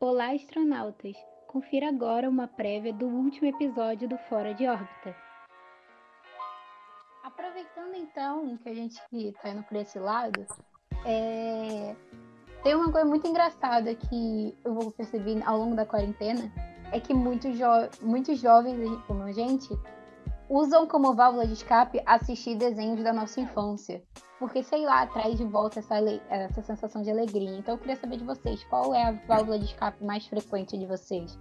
Olá, astronautas! Confira agora uma prévia do último episódio do Fora de Órbita. Aproveitando então que a gente está indo por esse lado, é... tem uma coisa muito engraçada que eu vou perceber ao longo da quarentena, é que muitos, jo muitos jovens como a gente usam como válvula de escape assistir desenhos da nossa infância. Porque, sei lá, traz de volta essa, essa sensação de alegria. Então eu queria saber de vocês, qual é a válvula de escape mais frequente de vocês?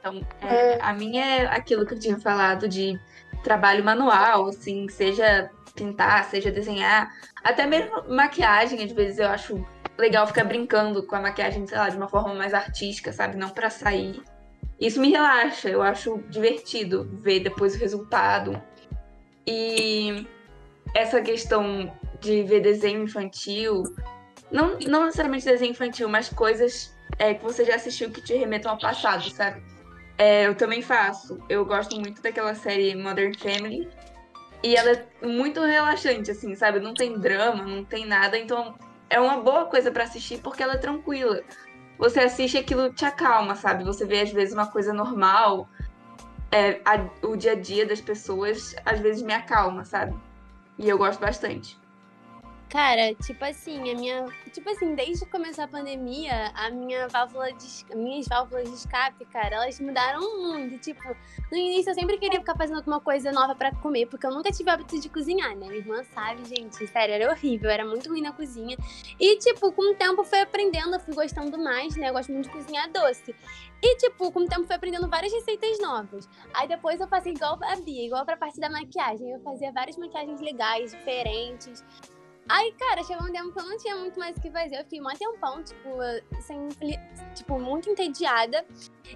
Então, é, a minha é aquilo que eu tinha falado de trabalho manual, assim, seja pintar, seja desenhar, até mesmo maquiagem, às vezes eu acho legal ficar brincando com a maquiagem, sei lá, de uma forma mais artística, sabe? Não para sair isso me relaxa, eu acho divertido ver depois o resultado. E essa questão de ver desenho infantil, não, não necessariamente desenho infantil, mas coisas é, que você já assistiu que te remetam ao passado, sabe? É, eu também faço. Eu gosto muito daquela série Modern Family. E ela é muito relaxante, assim, sabe? Não tem drama, não tem nada. Então é uma boa coisa para assistir porque ela é tranquila você assiste aquilo te acalma, sabe? Você vê às vezes uma coisa normal, é, a, o dia a dia das pessoas às vezes me acalma, sabe? E eu gosto bastante. Cara, tipo assim, a minha. Tipo assim, desde que começou a pandemia, a minha válvula de. Minhas válvulas de escape, cara, elas mudaram muito. Tipo, no início eu sempre queria ficar fazendo alguma coisa nova para comer, porque eu nunca tive o hábito de cozinhar, né? Minha irmã sabe, gente. Sério, era horrível, era muito ruim na cozinha. E, tipo, com o tempo fui aprendendo, fui gostando mais, né? Eu gosto muito de cozinhar doce. E, tipo, com o tempo fui aprendendo várias receitas novas. Aí depois eu passei igual a Bia, igual pra parte da maquiagem. Eu fazia várias maquiagens legais, diferentes. Aí, cara, chegou um tempo que eu não tinha muito mais o que fazer. Eu fiquei um tempão, tipo, sem, tipo, muito entediada.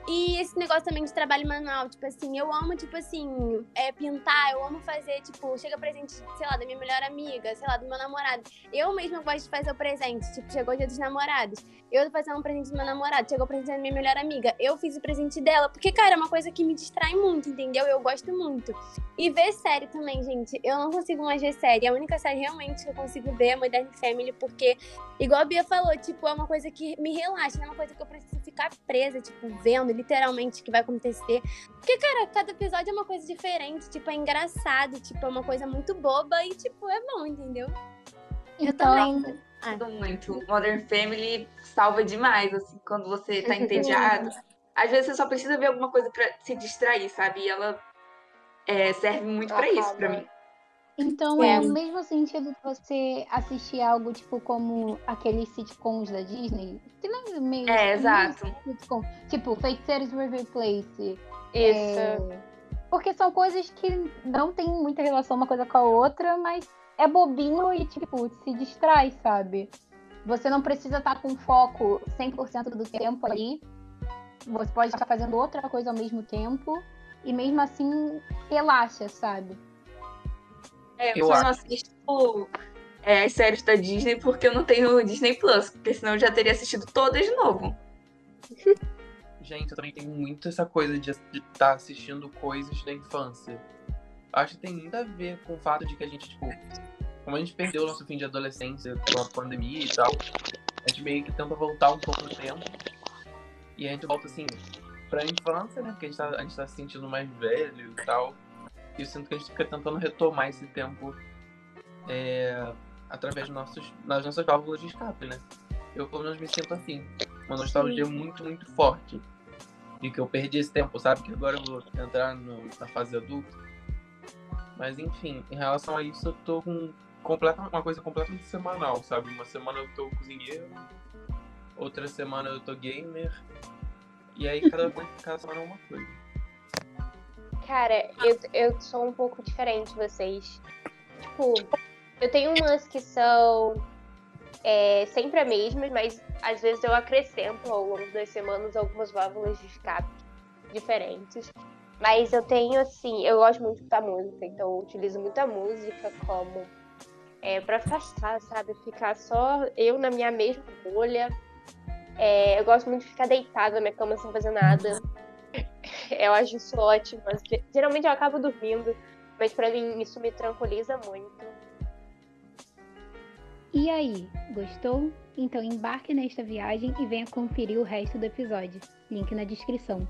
E esse negócio também de trabalho manual, tipo assim, eu amo, tipo assim, é, pintar, eu amo fazer, tipo, chega presente, sei lá, da minha melhor amiga, sei lá, do meu namorado. Eu mesma gosto de fazer o presente, tipo, chegou o dia dos namorados. Eu tô fazendo um presente do meu namorado, chegou o presente da minha melhor amiga. Eu fiz o presente dela, porque, cara, é uma coisa que me distrai muito, entendeu? Eu gosto muito. E ver série também, gente. Eu não consigo mais ver série. A única série realmente que eu consigo ver é Modern Family, porque, igual a Bia falou, tipo, é uma coisa que me relaxa, não é uma coisa que eu preciso ficar presa, tipo, vendo literalmente o que vai acontecer. Porque, cara, cada episódio é uma coisa diferente, tipo, é engraçado, tipo, é uma coisa muito boba e, tipo, é bom, entendeu? Então... Eu também. Ah. Muito. Modern Family salva demais, assim, quando você tá entediado. Às vezes você só precisa ver alguma coisa para se distrair, sabe? E ela é, serve muito para isso, para mim. Então é. é o mesmo sentido de você assistir algo tipo como aqueles sitcoms da Disney. Que não é meio. É, exato. Sitcom, tipo, Feiticeiros River Place. Isso. É, porque são coisas que não tem muita relação uma coisa com a outra, mas é bobinho e, tipo, se distrai, sabe? Você não precisa estar com foco 100% do tempo ali. Você pode estar fazendo outra coisa ao mesmo tempo. E mesmo assim, relaxa, sabe? É, eu, só não assisto é, as séries da Disney porque eu não tenho Disney Plus, porque senão eu já teria assistido todas de novo. Gente, eu também tenho muito essa coisa de estar tá assistindo coisas da infância. Acho que tem muito a ver com o fato de que a gente, tipo, como a gente perdeu o nosso fim de adolescência com a pandemia e tal, a gente meio que tenta voltar um pouco no tempo. E a gente volta assim pra infância, né? Porque a gente tá, a gente tá se sentindo mais velho e tal. E eu sinto que a gente fica tentando retomar esse tempo é, através nossos, das nossas válvulas de escape, né? Eu pelo menos me sinto assim. Uma nostalgia Sim. muito, muito forte. E que eu perdi esse tempo, sabe? Que agora eu vou entrar no, na fase adulta. Mas enfim, em relação a isso, eu tô com completa, uma coisa completamente semanal, sabe? Uma semana eu tô cozinheiro, outra semana eu tô gamer. E aí cada, cada semana é uma coisa. Cara, eu, eu sou um pouco diferente de vocês. Tipo, eu tenho umas que são é, sempre a mesma, mas às vezes eu acrescento ao longo das semanas algumas válvulas de escape diferentes. Mas eu tenho, assim, eu gosto muito escutar música, então eu utilizo muita música como é, para afastar, sabe? Ficar só eu na minha mesma bolha. É, eu gosto muito de ficar deitada na minha cama sem fazer nada. Eu acho isso ótimo. Geralmente eu acabo dormindo, mas para mim isso me tranquiliza muito. E aí, gostou? Então embarque nesta viagem e venha conferir o resto do episódio. Link na descrição.